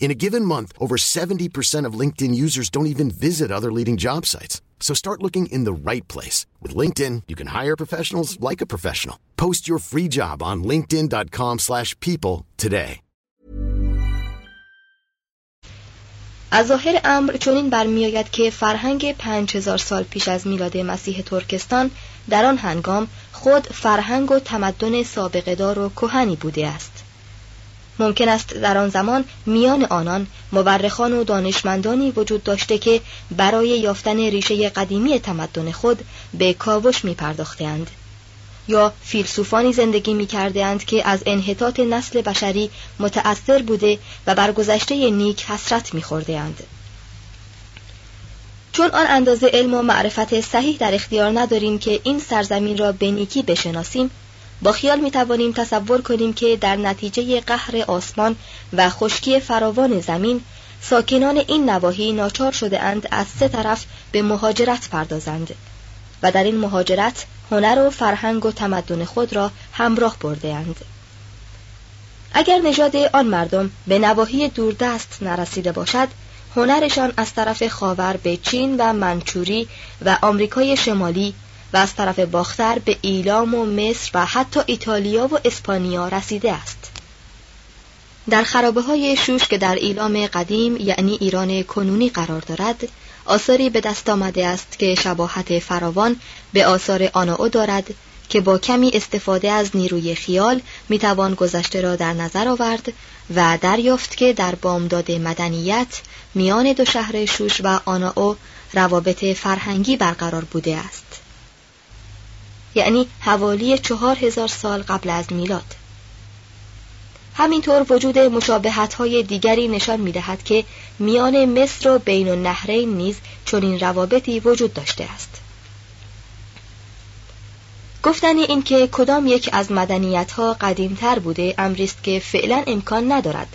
In a given month, over 70% of LinkedIn users don't even visit other leading job sites. So start looking in the right place. With LinkedIn, you can hire professionals like a professional. Post your free job on linkedin.com slash people today. از ظاهر امر چنین برمیآید که فرهنگ پنج هزار سال پیش از میلاد مسیح ترکستان در آن هنگام خود فرهنگ و تمدن سابقه دار و کهنی بوده است. ممکن است در آن زمان میان آنان مورخان و دانشمندانی وجود داشته که برای یافتن ریشه قدیمی تمدن خود به کاوش می پرداختند. یا فیلسوفانی زندگی می اند که از انحطاط نسل بشری متأثر بوده و بر گذشته نیک حسرت می اند. چون آن اندازه علم و معرفت صحیح در اختیار نداریم که این سرزمین را به نیکی بشناسیم با خیال می توانیم تصور کنیم که در نتیجه قهر آسمان و خشکی فراوان زمین ساکنان این نواحی ناچار شده اند از سه طرف به مهاجرت پردازند و در این مهاجرت هنر و فرهنگ و تمدن خود را همراه برده اند. اگر نژاد آن مردم به نواحی دوردست نرسیده باشد هنرشان از طرف خاور به چین و منچوری و آمریکای شمالی و از طرف باختر به ایلام و مصر و حتی ایتالیا و اسپانیا رسیده است. در خرابه های شوش که در ایلام قدیم یعنی ایران کنونی قرار دارد آثاری به دست آمده است که شباهت فراوان به آثار آناو دارد که با کمی استفاده از نیروی خیال می‌توان گذشته را در نظر آورد و دریافت که در بامداد مدنیت میان دو شهر شوش و آناو روابط فرهنگی برقرار بوده است. یعنی حوالی چهار هزار سال قبل از میلاد. همینطور وجود مشابهت های دیگری نشان می دهد که میان مصر و بین النهرین نیز چنین روابطی وجود داشته است. گفتن این که کدام یک از مدنیت ها قدیم تر بوده امریست که فعلا امکان ندارد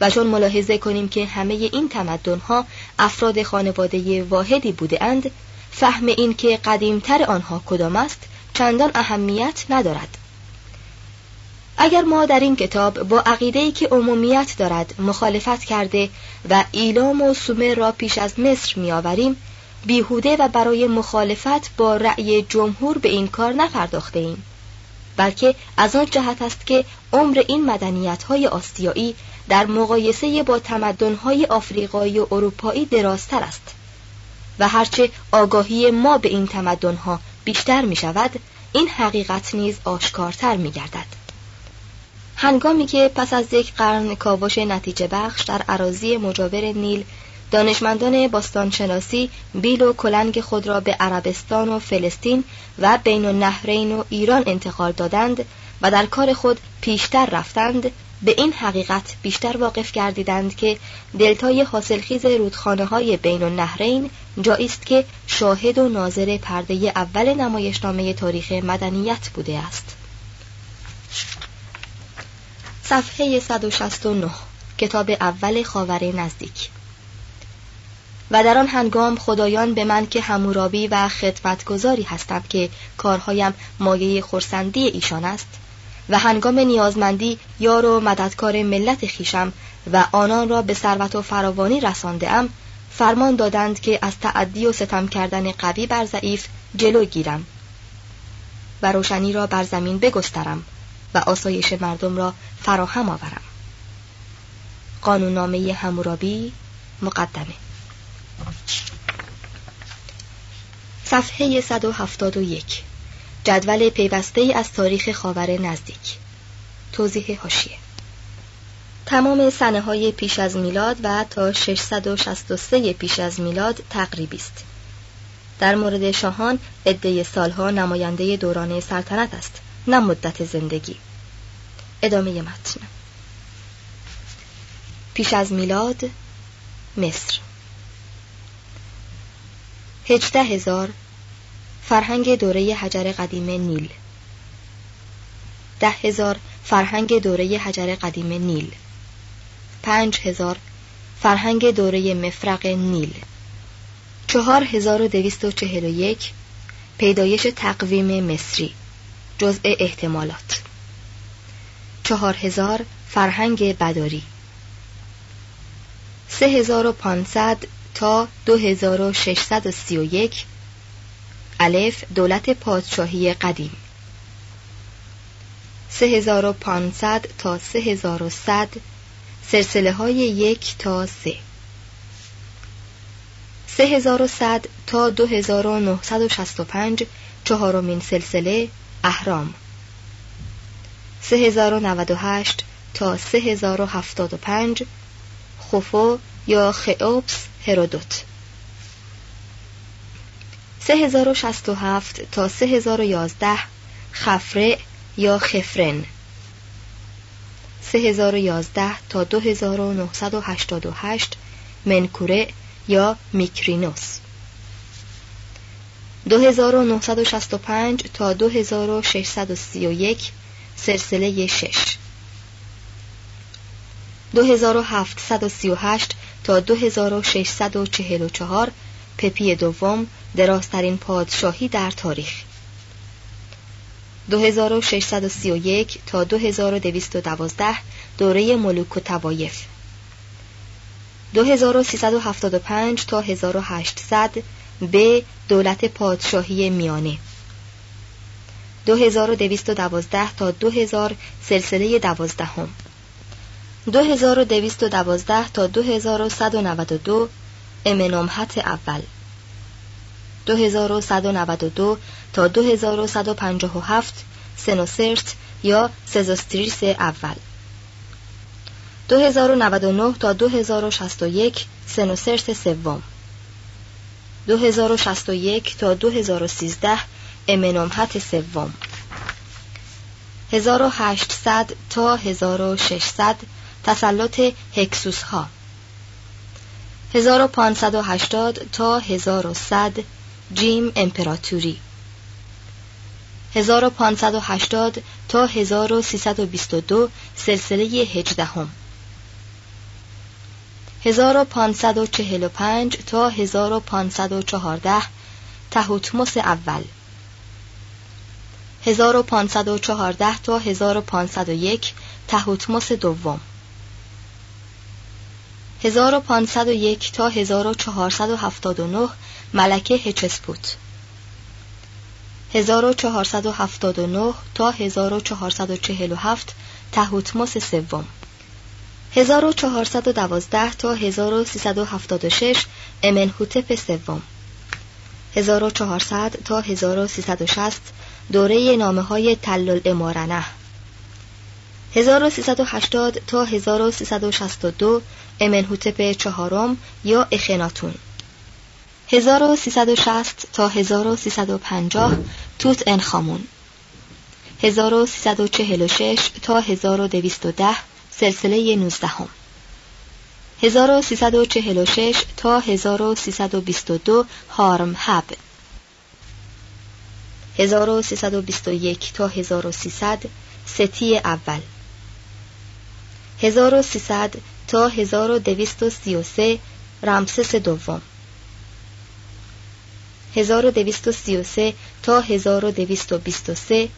و چون ملاحظه کنیم که همه این تمدن ها افراد خانواده واحدی بوده اند فهم این که قدیمتر آنها کدام است چندان اهمیت ندارد. اگر ما در این کتاب با عقیده‌ای که عمومیت دارد مخالفت کرده و ایلام و سومر را پیش از مصر میآوریم بیهوده و برای مخالفت با رأی جمهور به این کار نپرداخته ایم بلکه از آن جهت است که عمر این مدنیت های آسیایی در مقایسه با تمدن های آفریقایی و اروپایی درازتر است و هرچه آگاهی ما به این تمدن ها بیشتر می شود این حقیقت نیز آشکارتر می گردد. هنگامی که پس از یک قرن کاوش نتیجه بخش در عراضی مجاور نیل دانشمندان باستانشناسی بیل و کلنگ خود را به عربستان و فلسطین و بین النهرین و ایران انتقال دادند و در کار خود پیشتر رفتند به این حقیقت بیشتر واقف گردیدند که دلتای حاصلخیز رودخانه های بین النهرین جایی است که شاهد و ناظر پرده اول نمایشنامه تاریخ مدنیت بوده است. صفحه 169 کتاب اول خاور نزدیک. و در آن هنگام خدایان به من که همورابی و خدمتگذاری هستم که کارهایم مایه خورسندی ایشان است و هنگام نیازمندی یار و مددکار ملت خیشم و آنان را به ثروت و فراوانی رسانده ام فرمان دادند که از تعدی و ستم کردن قوی بر ضعیف جلو گیرم و روشنی را بر زمین بگسترم و آسایش مردم را فراهم آورم. قانوننامه همورابی مقدمه. صفحه 171 جدول پیوسته از تاریخ خاور نزدیک. توضیح هاشیه تمام سنه های پیش از میلاد و تا 663 پیش از میلاد تقریبی است. در مورد شاهان عده سالها نماینده دوران سلطنت است نه مدت زندگی. ادامه متن. پیش از میلاد مصر. هجده هزار فرهنگ دوره حجر قدیم نیل. ده هزار فرهنگ دوره حجر قدیم نیل. پنج هزار فرهنگ دوره مفرق نیل. چهار هزار و دویست و چهل و یک. پیدایش تقویم مصری. جزء احتمالات. چهار هزار فرهنگ بداری. سه هزار و پانصد تا دو هزار و ششصد و سی و یک. الف دولت پادشاهی قدیم. سه هزار و پانصد تا سه هزار و صد سلسله های یک تا سه. سه هزار و صد تا دو هزار و و شست و پنج چهارمین سلسله اهرام. سه هزار و نود و هشت تا سه هزار و هفتاد و پنج خوفو یا خئوپس هرودوت. سه هزار و شست و هفت تا سه هزار و یازده خفره یا خفرن. سه هزار و یازده تا دو هزار و نهصد و هشتاد و هشت منکوره یا میکرینوس. دو هزار و نهصد و شست و پنج تا دو هزار و ششصد و سی و یک سلسله شش. دو هزار و هفتصد و سی و هشت تا دو هزار و ششصد و چهل و چهار پپی دوم درازترین پادشاهی در تاریخ. 2631 تا 2212 دوره ملوک و توایف 2375 تا 1800 به دولت پادشاهی میانه. 2212 تا 2000 سلسله دوازدهم. 2212 تا 2192 امنومحت اول. 2192 تا 2157 سنوسرت یا سزوستریس اول 2099 تا 2061 سنوسرت سوم 2061 تا 2013 امنومحت سوم 1800 تا 1600 تسلط هکسوس ها 1580 تا 1100 جیم امپراتوری. 1580 تا 1322 سلسله هجدهم. 1545 تا 1514 تهوتموس اول. 1514 تا 1501 تهوتموس دوم. 1501 تا 1479 ملکه هچسپوت. 1479 تا 1447 تهوتموس سوم. 1412 تا 1376 امنهوتپ سوم. 1400 تا 1360 دوره نامه های تلل امارنه 1380 تا 1362 امنهوتپ چهارم یا اخناتون 1360 تا 1350 توت انخامون 1346 تا 1210 سلسله 19 هم. 1346 تا 1322 هارم هب 1321 تا 1300 ستی اول 1300 تا 1233 رمسس دوم. 1233 تا 1223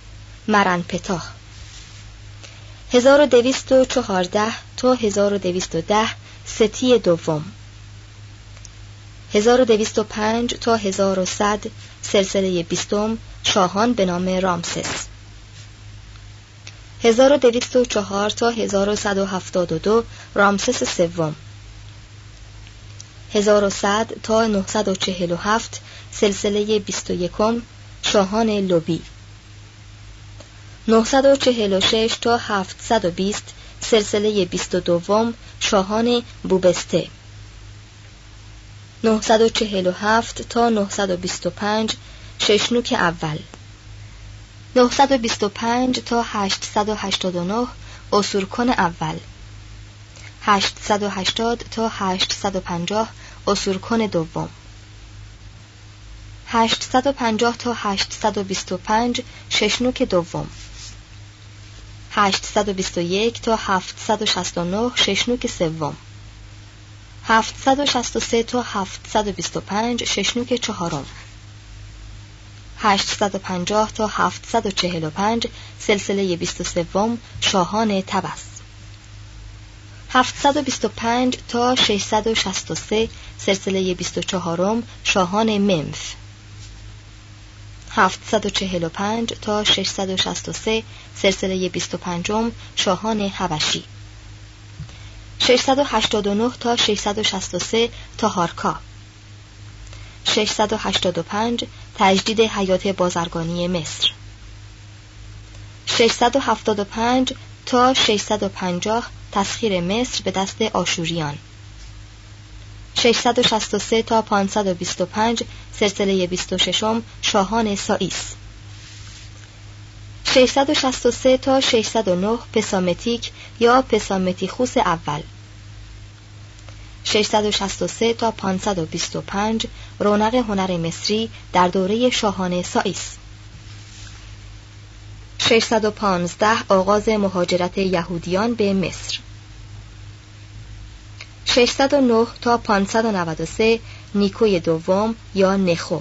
مرن پتاه. 1214 تا 1210 ستی دوم. 1205 تا 1100 سلسله بیستم. شاهان به نام رامسس. 1204 تا 1172 رامسس سوم. 1100 تا 947 سلسله 21 شاهان لوبی. 946 تا 720 سلسله 22 شاهان بوبسته. 947 تا 925 ششنوک اول. 925 تا 889 اسورکن اول. 880 تا 850 اسورکن دوم. 850 تا 825 ششنوک دوم. 821 تا 769 ششنوک سوم. 763 تا 725 ششنوک چهارم. 850 تا 745 سلسله 23 شاهان تبس. 725 تا 663 سلسله 24 شاهان ممف 745 تا 663 سلسله 25 شاهان حبشی. 689 تا 663 تا هارکا. 685 تجدید حیات بازرگانی مصر. 675 تا 650 تسخیر مصر به دست آشوریان. 663 تا 525 سلسله 26 شاهان سائیس. 663 تا 609 پسامتیک یا پسامتیخوس اول. 663 تا 525 رونق هنر مصری در دوره شاهان سائیس 615 آغاز مهاجرت یهودیان به مصر. 609 تا 593 نیکوی دوم یا نخو.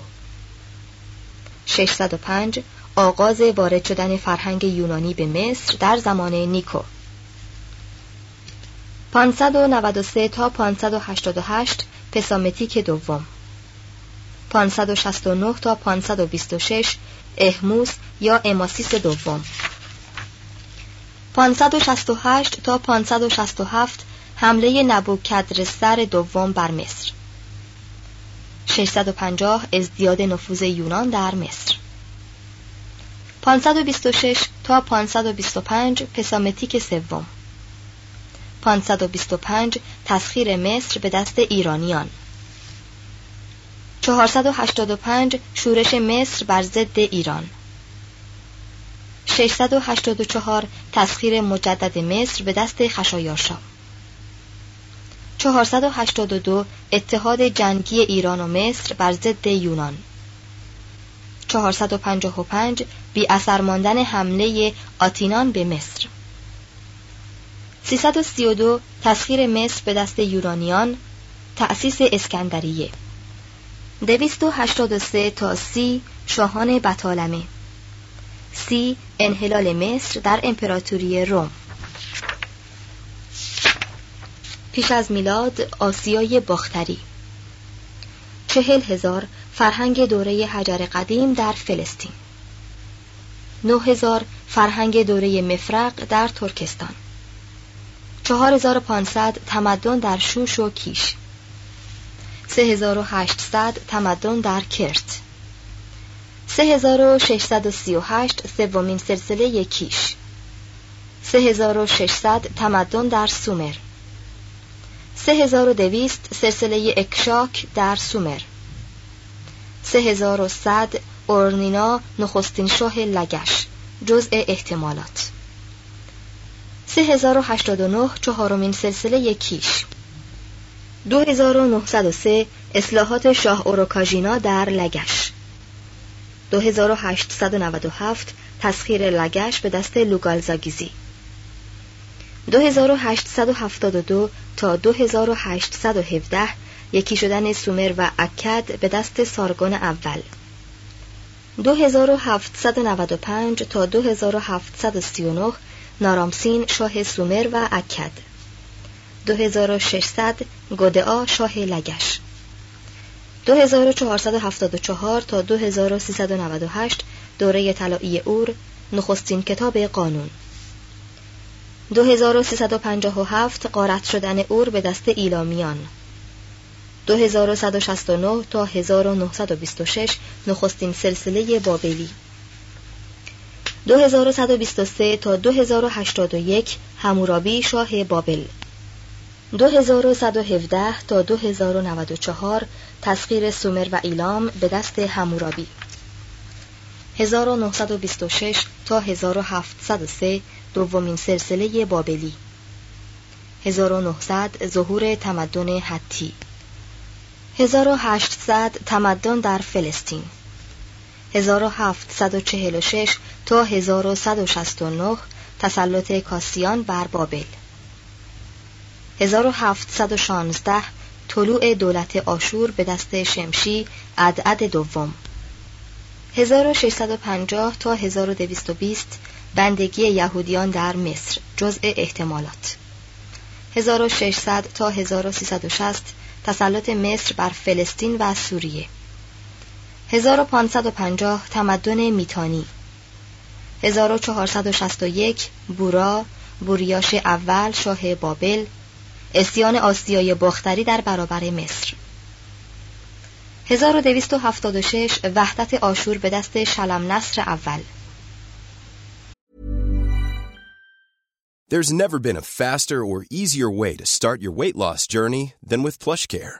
605 آغاز وارد شدن فرهنگ یونانی به مصر در زمان نیکو. 593 تا 588 پسامتیک دوم. 569 تا 526 احموس یا اماسیس دوم. 568 تا 567 حمله نبوکدرسر دوم بر مصر. 650 ازدیاد نفوذ یونان در مصر. 526 تا 525 پسامتیک سوم. 525 تسخیر مصر به دست ایرانیان. 485 شورش مصر بر ضد ایران. 684 تسخیر مجدد مصر به دست خشایارشا. 482 اتحاد جنگی ایران و مصر بر ضد یونان. 455 بی اثر ماندن حمله آتینان به مصر. 332 تسخیر مصر به دست یورانیان تأسیس اسکندریه. 283 تا سی شاهان بطالمه. سی انحلال مصر در امپراتوری روم. پیش از میلاد آسیای باختری. چهل هزار فرهنگ دوره حجر قدیم در فلسطین. نه هزار فرهنگ دوره مفرق در ترکستان. 4500 تمدن در شوش و کیش. 3800 تمدن در کرت. 3638 سومین سلسله کیش. 3600 تمدن در سومر. 3200 سلسله اکشاک در سومر. 3100 اورنینا نخستین شاه لگش جزء احتمالات. 3089 چهارمین سلسله کیش 2903 اصلاحات شاه اوروکاژینا در لگش. 2897 تسخیر لگش به دست لوگالزاگیزی. 2872 تا 2817 یکی شدن سومر و اکد به دست سارگون اول. 2795 تا 2739 نارامسین شاه سومر و اکد. 2600 گودعا شاه لگش. 2474 تا 2398 دوره طلایی اور نخستین کتاب قانون. 2357 قارت شدن اور به دست ایلامیان. 2169 تا 1926 نخستین سلسله بابلی. 2123 تا 2081 همورابی شاه بابل. 2117 تا 2094 تسخیر سومر و ایلام به دست همورابی. 1926 تا 1703 دومین سلسله بابلی. 1900 ظهور تمدن حتی. 1800 تمدن در فلسطین. 1746 تا 1169 تسلط کاسیان بر بابل. 1716 طلوع دولت آشور به دست شمشی عدعد دوم. 1650 تا 1220 بندگی یهودیان در مصر جزء احتمالات. 1600 تا 1360 تسلط مصر بر فلسطین و سوریه. 1550 تمدن میتانی. 1461 بورا بوریاش اول شاه بابل اسیان آسیای باختری در برابر مصر. 1276 وحدت آشور به دست شلم نصر اول. There's never been a faster or easier way to start your weight loss journey than with PlushCare.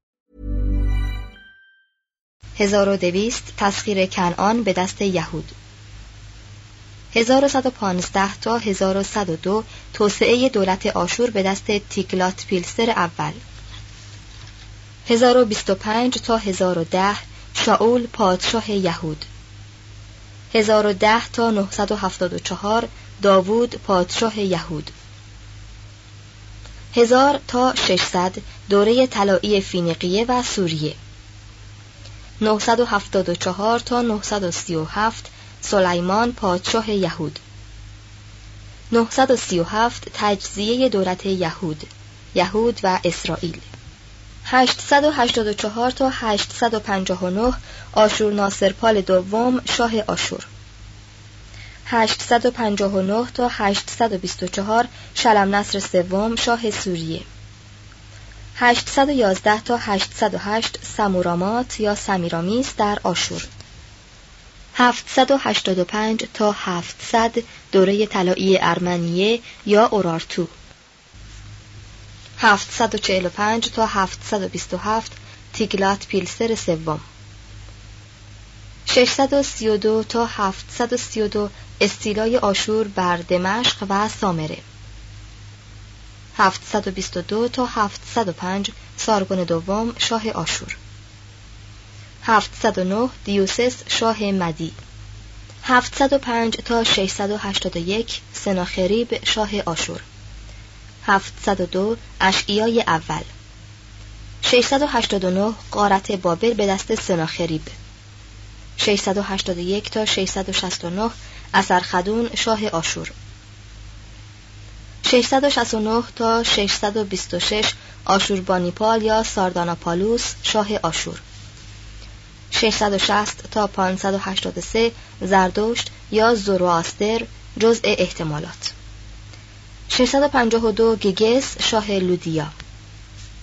1200 تسخیر کنعان به دست یهود. 1115 تا 1102 توسعه دولت آشور به دست تیکلات پیلسر اول. 1025 تا 1010 شاول پادشاه یهود. 1010 تا 974 داوود پادشاه یهود. 1000 تا 600 دوره طلایی فینیقیه و سوریه. 974 تا 937 سلیمان پادشاه یهود. 937 تجزیه دولت یهود یهود و اسرائیل. 884 تا 859 آشور ناصرپال دوم شاه آشور. 859 تا 824 شلم نصر سوم شاه سوریه. 811 تا 808 سمورامات یا سمیرامیس در آشور. 785 تا 700 دوره طلایی ارمنیه یا اورارتو. 745 تا 727 تیگلات پیلسر سوم. 632 تا 732 استیلای آشور بر دمشق و سامره. 722 تا 705 سارگون دوم شاه آشور. 709 دیوسس شاه مدی. 705 تا 681 سناخریب شاه آشور. 702 اشعیای اول. 689 قارت بابل به دست سناخریب. 681 تا 669 اثرخدون شاه آشور. 669 تا 626 آشوربانیپال یا سارداناپالوس شاه آشور. 660 تا 583 زردشت یا زورواستر جزء احتمالات. 652 گیگس شاه لودیا.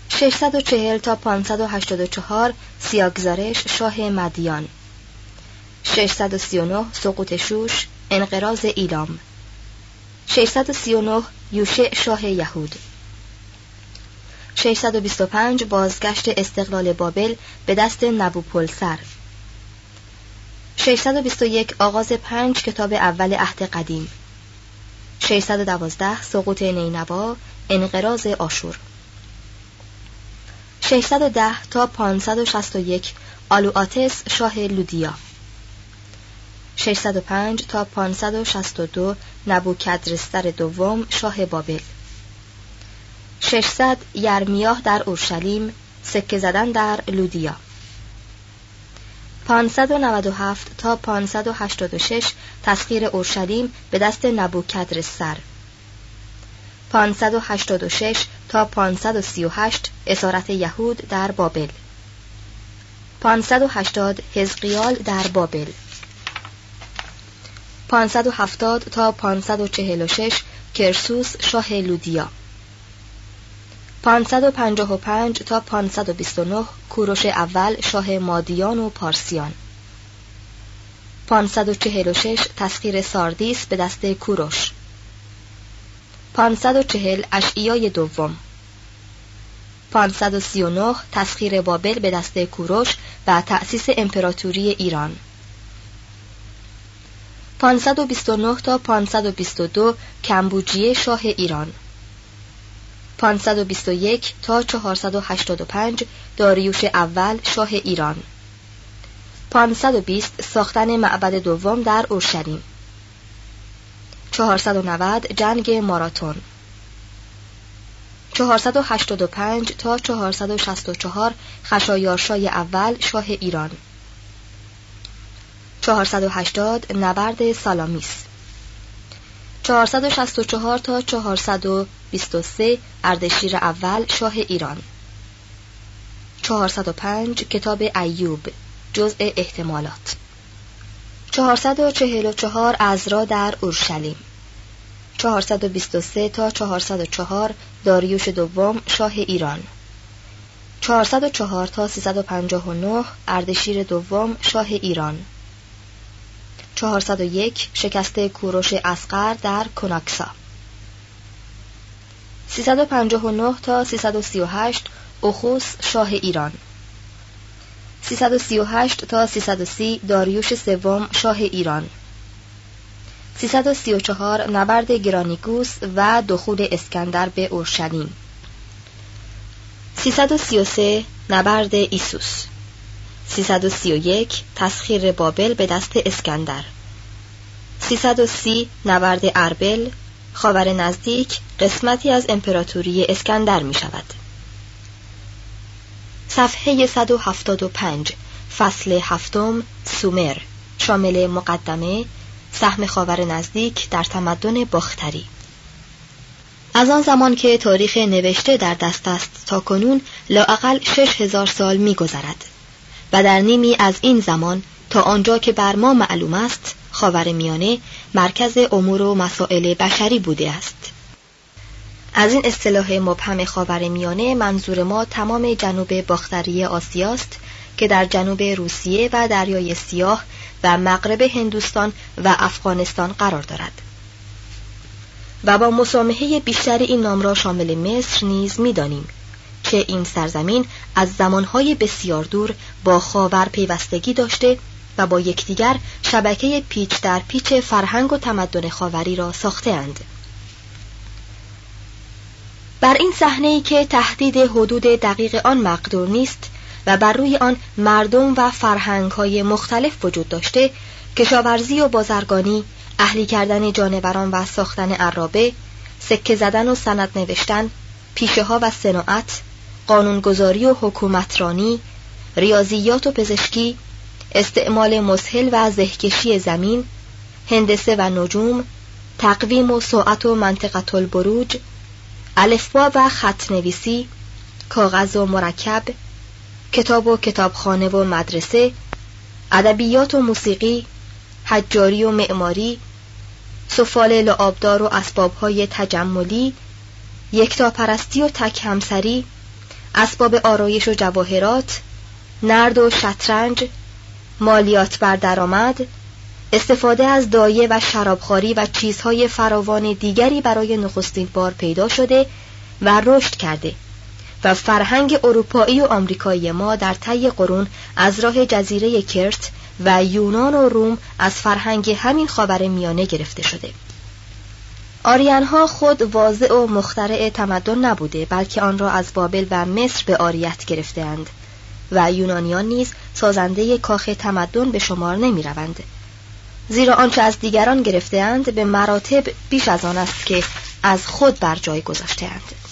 640 تا 584 سیاگزارش شاه مدیان. 639 سقوط شوش انقراض ایلام. 639 یوشع شاه یهود. 625 بازگشت استقلال بابل به دست نبوپلسر. 621 آغاز پنج کتاب اول عهد قدیم. 612 سقوط نینوا انقراض آشور. 610 تا 561 آلوآتس شاه لودیا. 605 تا 562 نبوکدرستر دوم شاه بابل. 600 یرمیاه در اورشلیم سکه زدن در لودیا. 597 تا 586 تسخیر اورشلیم به دست نبوکدرستر. 586 تا 538 اسارت یهود در بابل. 580 حزقیال در بابل. 570 تا 546 کرسوس شاه لودیا. 555 تا 529 کوروش اول شاه مادیان و پارسیان. 546 تسخیر ساردیس به دست کوروش. 540 اشعیای دوم. 539 تسخیر بابل به دست کوروش و تأسیس امپراتوری ایران. 529 تا 522 کمبوجیه شاه ایران. 521 تا 485 داریوش اول شاه ایران. 520 ساختن معبد دوم در اورشلیم. 490 جنگ ماراتون. 485 تا 464 خشایارشای اول شاه ایران. 480 نبرد سالامیس. 464 تا 423 اردشیر اول شاه ایران. 405 کتاب ایوب جزء احتمالات. 444 ازرا در اورشلیم. 423 تا 404 داریوش دوم شاه ایران. 404 تا 359 اردشیر دوم شاه ایران. 401 شکست کوروش اسقر در کناکسا. 359 تا 338 اخوس شاه ایران. 338 تا 330 داریوش سوم شاه ایران. 334 نبرد گرانیگوس و دخول اسکندر به اورشلیم. 333 نبرد ایسوس. 331 تسخیر بابل به دست اسکندر. 330 نبرد اربل خاور نزدیک قسمتی از امپراتوری اسکندر می شود. صفحه 175 فصل هفتم سومر شامل مقدمه سهم خاور نزدیک در تمدن باختری. از آن زمان که تاریخ نوشته در دست است تا کنون لااقل شش هزار سال می گذرد. و در نیمی از این زمان تا آنجا که بر ما معلوم است خاور میانه مرکز امور و مسائل بشری بوده است. از این اصطلاح مبهم خاور میانه منظور ما تمام جنوب باختری آسیاست که در جنوب روسیه و دریای سیاه و مغرب هندوستان و افغانستان قرار دارد. و با مسامحه بیشتر این نام را شامل مصر نیز می‌دانیم. که این سرزمین از زمانهای بسیار دور با خاور پیوستگی داشته و با یکدیگر شبکه پیچ در پیچ فرهنگ و تمدن خاوری را ساختهاند. بر این صحنه ای که تهدید حدود دقیق آن مقدور نیست و بر روی آن مردم و فرهنگ های مختلف وجود داشته کشاورزی و بازرگانی اهلی کردن جانوران و ساختن عرابه سکه زدن و سند نوشتن پیشه ها و صناعت قانونگذاری و حکومترانی ریاضیات و پزشکی استعمال مسهل و زهکشی زمین هندسه و نجوم تقویم و ساعت و منطقه البروج الفبا و خط نویسی کاغذ و مرکب کتاب و کتابخانه و مدرسه ادبیات و موسیقی حجاری و معماری سفال لعابدار و اسبابهای تجملی یکتا پرستی و تک همسری اسباب آرایش و جواهرات نرد و شطرنج مالیات بر درآمد استفاده از دایه و شرابخواری و چیزهای فراوان دیگری برای نخستین بار پیدا شده و رشد کرده و فرهنگ اروپایی و آمریکایی ما در طی قرون از راه جزیره کرت و یونان و روم از فرهنگ همین خاور میانه گرفته شده. آریانها خود واضع و مخترع تمدن نبوده بلکه آن را از بابل و مصر به آریت گرفتهاند و یونانیان نیز سازنده کاخ تمدن به شمار نمی روند. زیرا آنچه از دیگران گرفتهاند به مراتب بیش از آن است که از خود بر جای گذاشتهاند.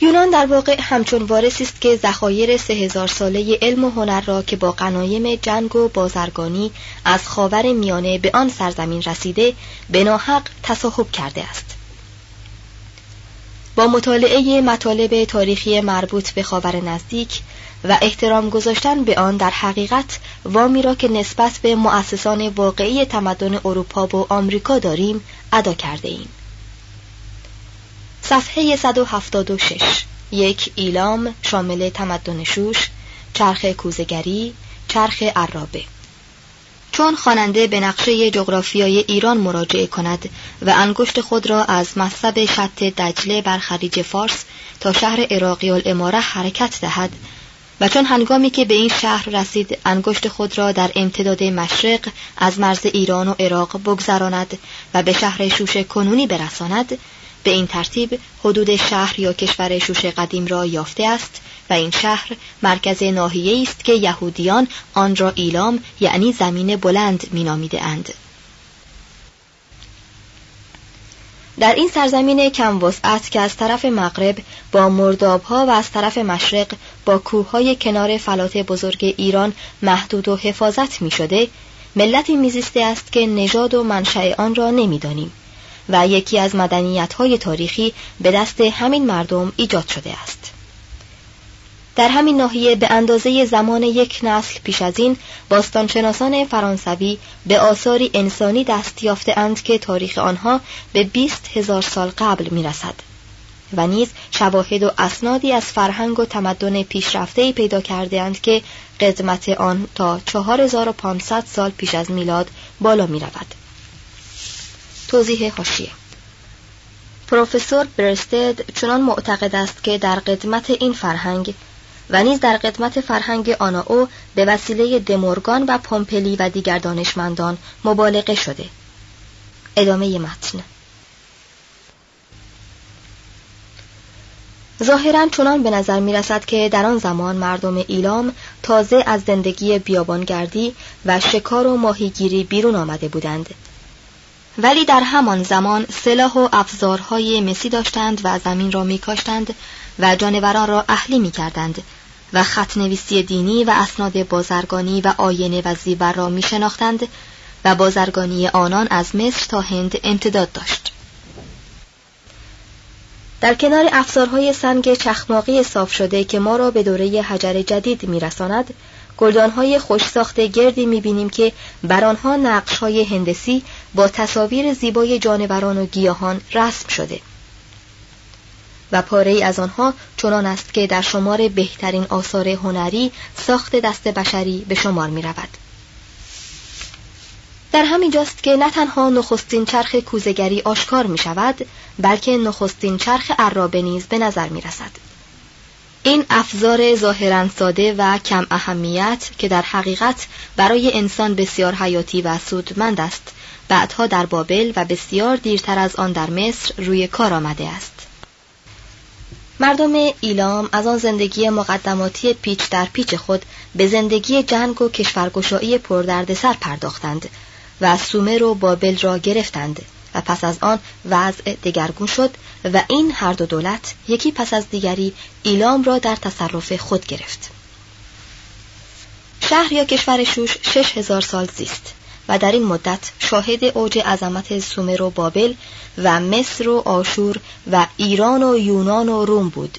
یونان در واقع همچون وارثی است که ذخایر سه هزار ساله علم و هنر را که با غنایم جنگ و بازرگانی از خاور میانه به آن سرزمین رسیده به ناحق تصاحب کرده است با مطالعه مطالب تاریخی مربوط به خاور نزدیک و احترام گذاشتن به آن در حقیقت وامی را که نسبت به مؤسسان واقعی تمدن اروپا و آمریکا داریم ادا کرده ایم. صفحه 176 یک ایلام شامل تمدن شوش چرخ کوزگری چرخ عرابه. چون خواننده به نقشه جغرافیای ایران مراجعه کند و انگشت خود را از مصب شط دجله بر خلیج فارس تا شهر عراقی الاماره حرکت دهد و چون هنگامی که به این شهر رسید انگشت خود را در امتداد مشرق از مرز ایران و عراق بگذراند و به شهر شوش کنونی برساند به این ترتیب حدود شهر یا کشور شوش قدیم را یافته است و این شهر مرکز ناحیه است که یهودیان آن را ایلام یعنی زمین بلند مینامیده اند. در این سرزمین کم وسعت که از طرف مغرب با مردابها و از طرف مشرق با کوههای کنار فلات بزرگ ایران محدود و حفاظت می شده ملتی میزیسته است که نژاد و منشأ آن را نمی‌دانیم و یکی از مدنیت های تاریخی به دست همین مردم ایجاد شده است در همین ناحیه به اندازه زمان یک نسل پیش از این باستانشناسان فرانسوی به آثاری انسانی دست یافته اند که تاریخ آنها به بیست هزار سال قبل می رسد. و نیز شواهد و اسنادی از فرهنگ و تمدن پیشرفته پیدا کرده اند که قدمت آن تا 4500 سال پیش از میلاد بالا می رود. توضیح حاشیه پروفسور برستد چنان معتقد است که در قدمت این فرهنگ و نیز در قدمت فرهنگ آناو به وسیله دمورگان و پومپلی و دیگر دانشمندان مبالغه شده. ادامه متن. ظاهرا چنان به نظر می رسد که در آن زمان مردم ایلام تازه از زندگی بیابانگردی و شکار و ماهیگیری بیرون آمده بودند. ولی در همان زمان سلاح و افزارهای مسی داشتند و زمین را میکاشتند و جانوران را اهلی می‌کردند و خط نویسی دینی و اسناد بازرگانی و آینه و زیور را می شناختند و بازرگانی آنان از مصر تا هند امتداد داشت. در کنار افزارهای سنگ چخماقی صاف شده که ما را به دوره حجر جدید میرساند گلدانهای خوش ساخته گردی می‌بینیم که بر آنها نقشهای هندسی با تصاویر زیبای جانوران و گیاهان رسم شده و پاره ای از آنها چنان است که در شمار بهترین آثار هنری ساخت دست بشری به شمار می رود. در همین جاست که نه تنها نخستین چرخ کوزگری آشکار می شود بلکه نخستین چرخ عرابه نیز به نظر می رسد. این افزار ظاهرا ساده و کم اهمیت که در حقیقت برای انسان بسیار حیاتی و سودمند است بعدها در بابل و بسیار دیرتر از آن در مصر روی کار آمده است. مردم ایلام از آن زندگی مقدماتی پیچ در پیچ خود به زندگی جنگ و کشورگشایی پردردسر پرداختند و سومر و بابل را گرفتند و پس از آن وضع دگرگون شد و این هر دو دولت یکی پس از دیگری ایلام را در تصرف خود گرفت. شهر یا کشور شوش شش هزار سال زیست. و در این مدت شاهد اوج عظمت سومر و بابل و مصر و آشور و ایران و یونان و روم بود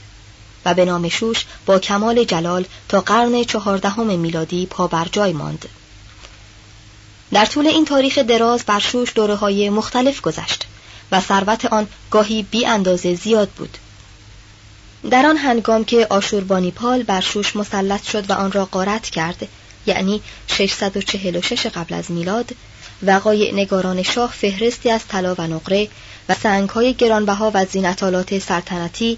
و به نام شوش با کمال جلال تا قرن چهاردهم میلادی پا بر جای ماند. در طول این تاریخ دراز بر شوش دوره های مختلف گذشت و ثروت آن گاهی بی اندازه زیاد بود. در آن هنگام که آشوربانیپال بر شوش مسلط شد و آن را غارت کرد یعنی 646 قبل از میلاد وقایع نگاران شاه فهرستی از طلا و نقره و سنگهای گرانبها و زینتالات سلطنتی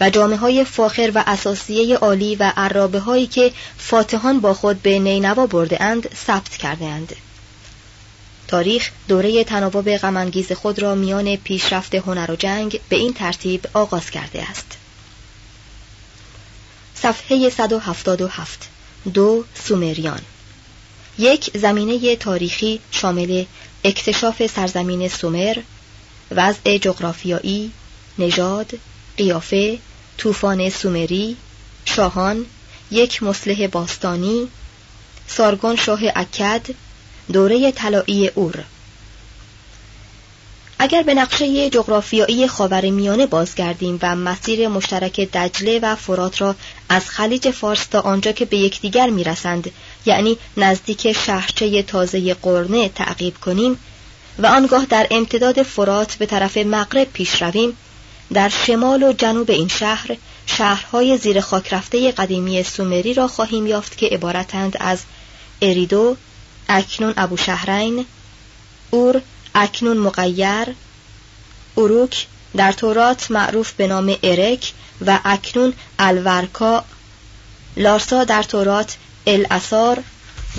و جامعه های فاخر و اساسیه عالی و عرابه هایی که فاتحان با خود به نینوا برده اند ثبت کرده اند. تاریخ دوره تناوب غمانگیز خود را میان پیشرفت هنر و جنگ به این ترتیب آغاز کرده است. صفحه 177 دو سومریان. یک زمینه تاریخی شامل اکتشاف سرزمین سومر وضع جغرافیایی نژاد قیافه طوفان سومری شاهان یک مسلح باستانی سارگون شاه اکد دوره طلایی اور. اگر به نقشه جغرافیایی خاورمیانه بازگردیم و مسیر مشترک دجله و فرات را از خلیج فارس تا آنجا که به یکدیگر می‌رسند یعنی نزدیک شهرچه تازه قرنه تعقیب کنیم و آنگاه در امتداد فرات به طرف مغرب پیش رویم در شمال و جنوب این شهر شهرهای زیر خاک رفته قدیمی سومری را خواهیم یافت که عبارتند از اریدو اکنون ابو شهرین اور اکنون مقیر اروک در تورات معروف به نام ارک و اکنون الورکا لارسا در تورات الاسار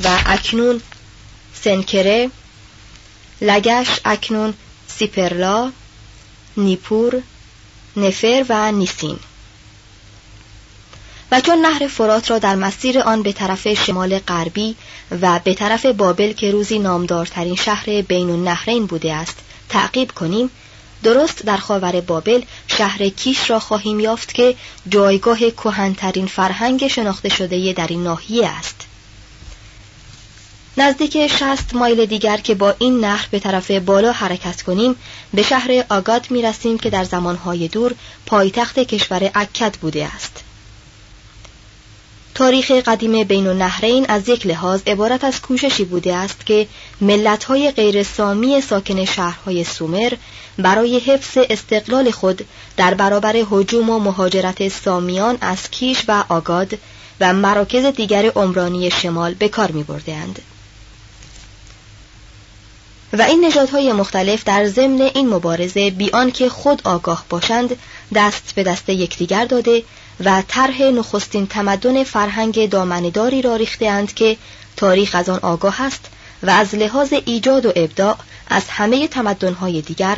و اکنون سنکره لگش اکنون سیپرلا نیپور نفر و نیسین. و چون نهر فرات را در مسیر آن به طرف شمال غربی و به طرف بابل که روزی نامدارترین شهر بین النهرین بوده است تعقیب کنیم درست در خاور بابل شهر کیش را خواهیم یافت که جایگاه کهنترین فرهنگ شناخته شده در این ناحیه است. نزدیک شست مایل دیگر که با این نهر به طرف بالا حرکت کنیم به شهر آگاد می رسیم که در زمانهای دور پایتخت کشور اکد بوده است. تاریخ قدیم بین النهرین از یک لحاظ عبارت از کوششی بوده است که ملتهای غیر سامی ساکن شهرهای سومر برای حفظ استقلال خود در برابر هجوم و مهاجرت سامیان از کیش و آگاد و مراکز دیگر عمرانی شمال به کار می بردند. و این نژادهای مختلف در ضمن این مبارزه بیان که خود آگاه باشند دست به دست یکدیگر داده و طرح نخستین تمدن فرهنگ دامنداری را ریختهاند که تاریخ از آن آگاه است و از لحاظ ایجاد و ابداع از همه تمدنهای دیگر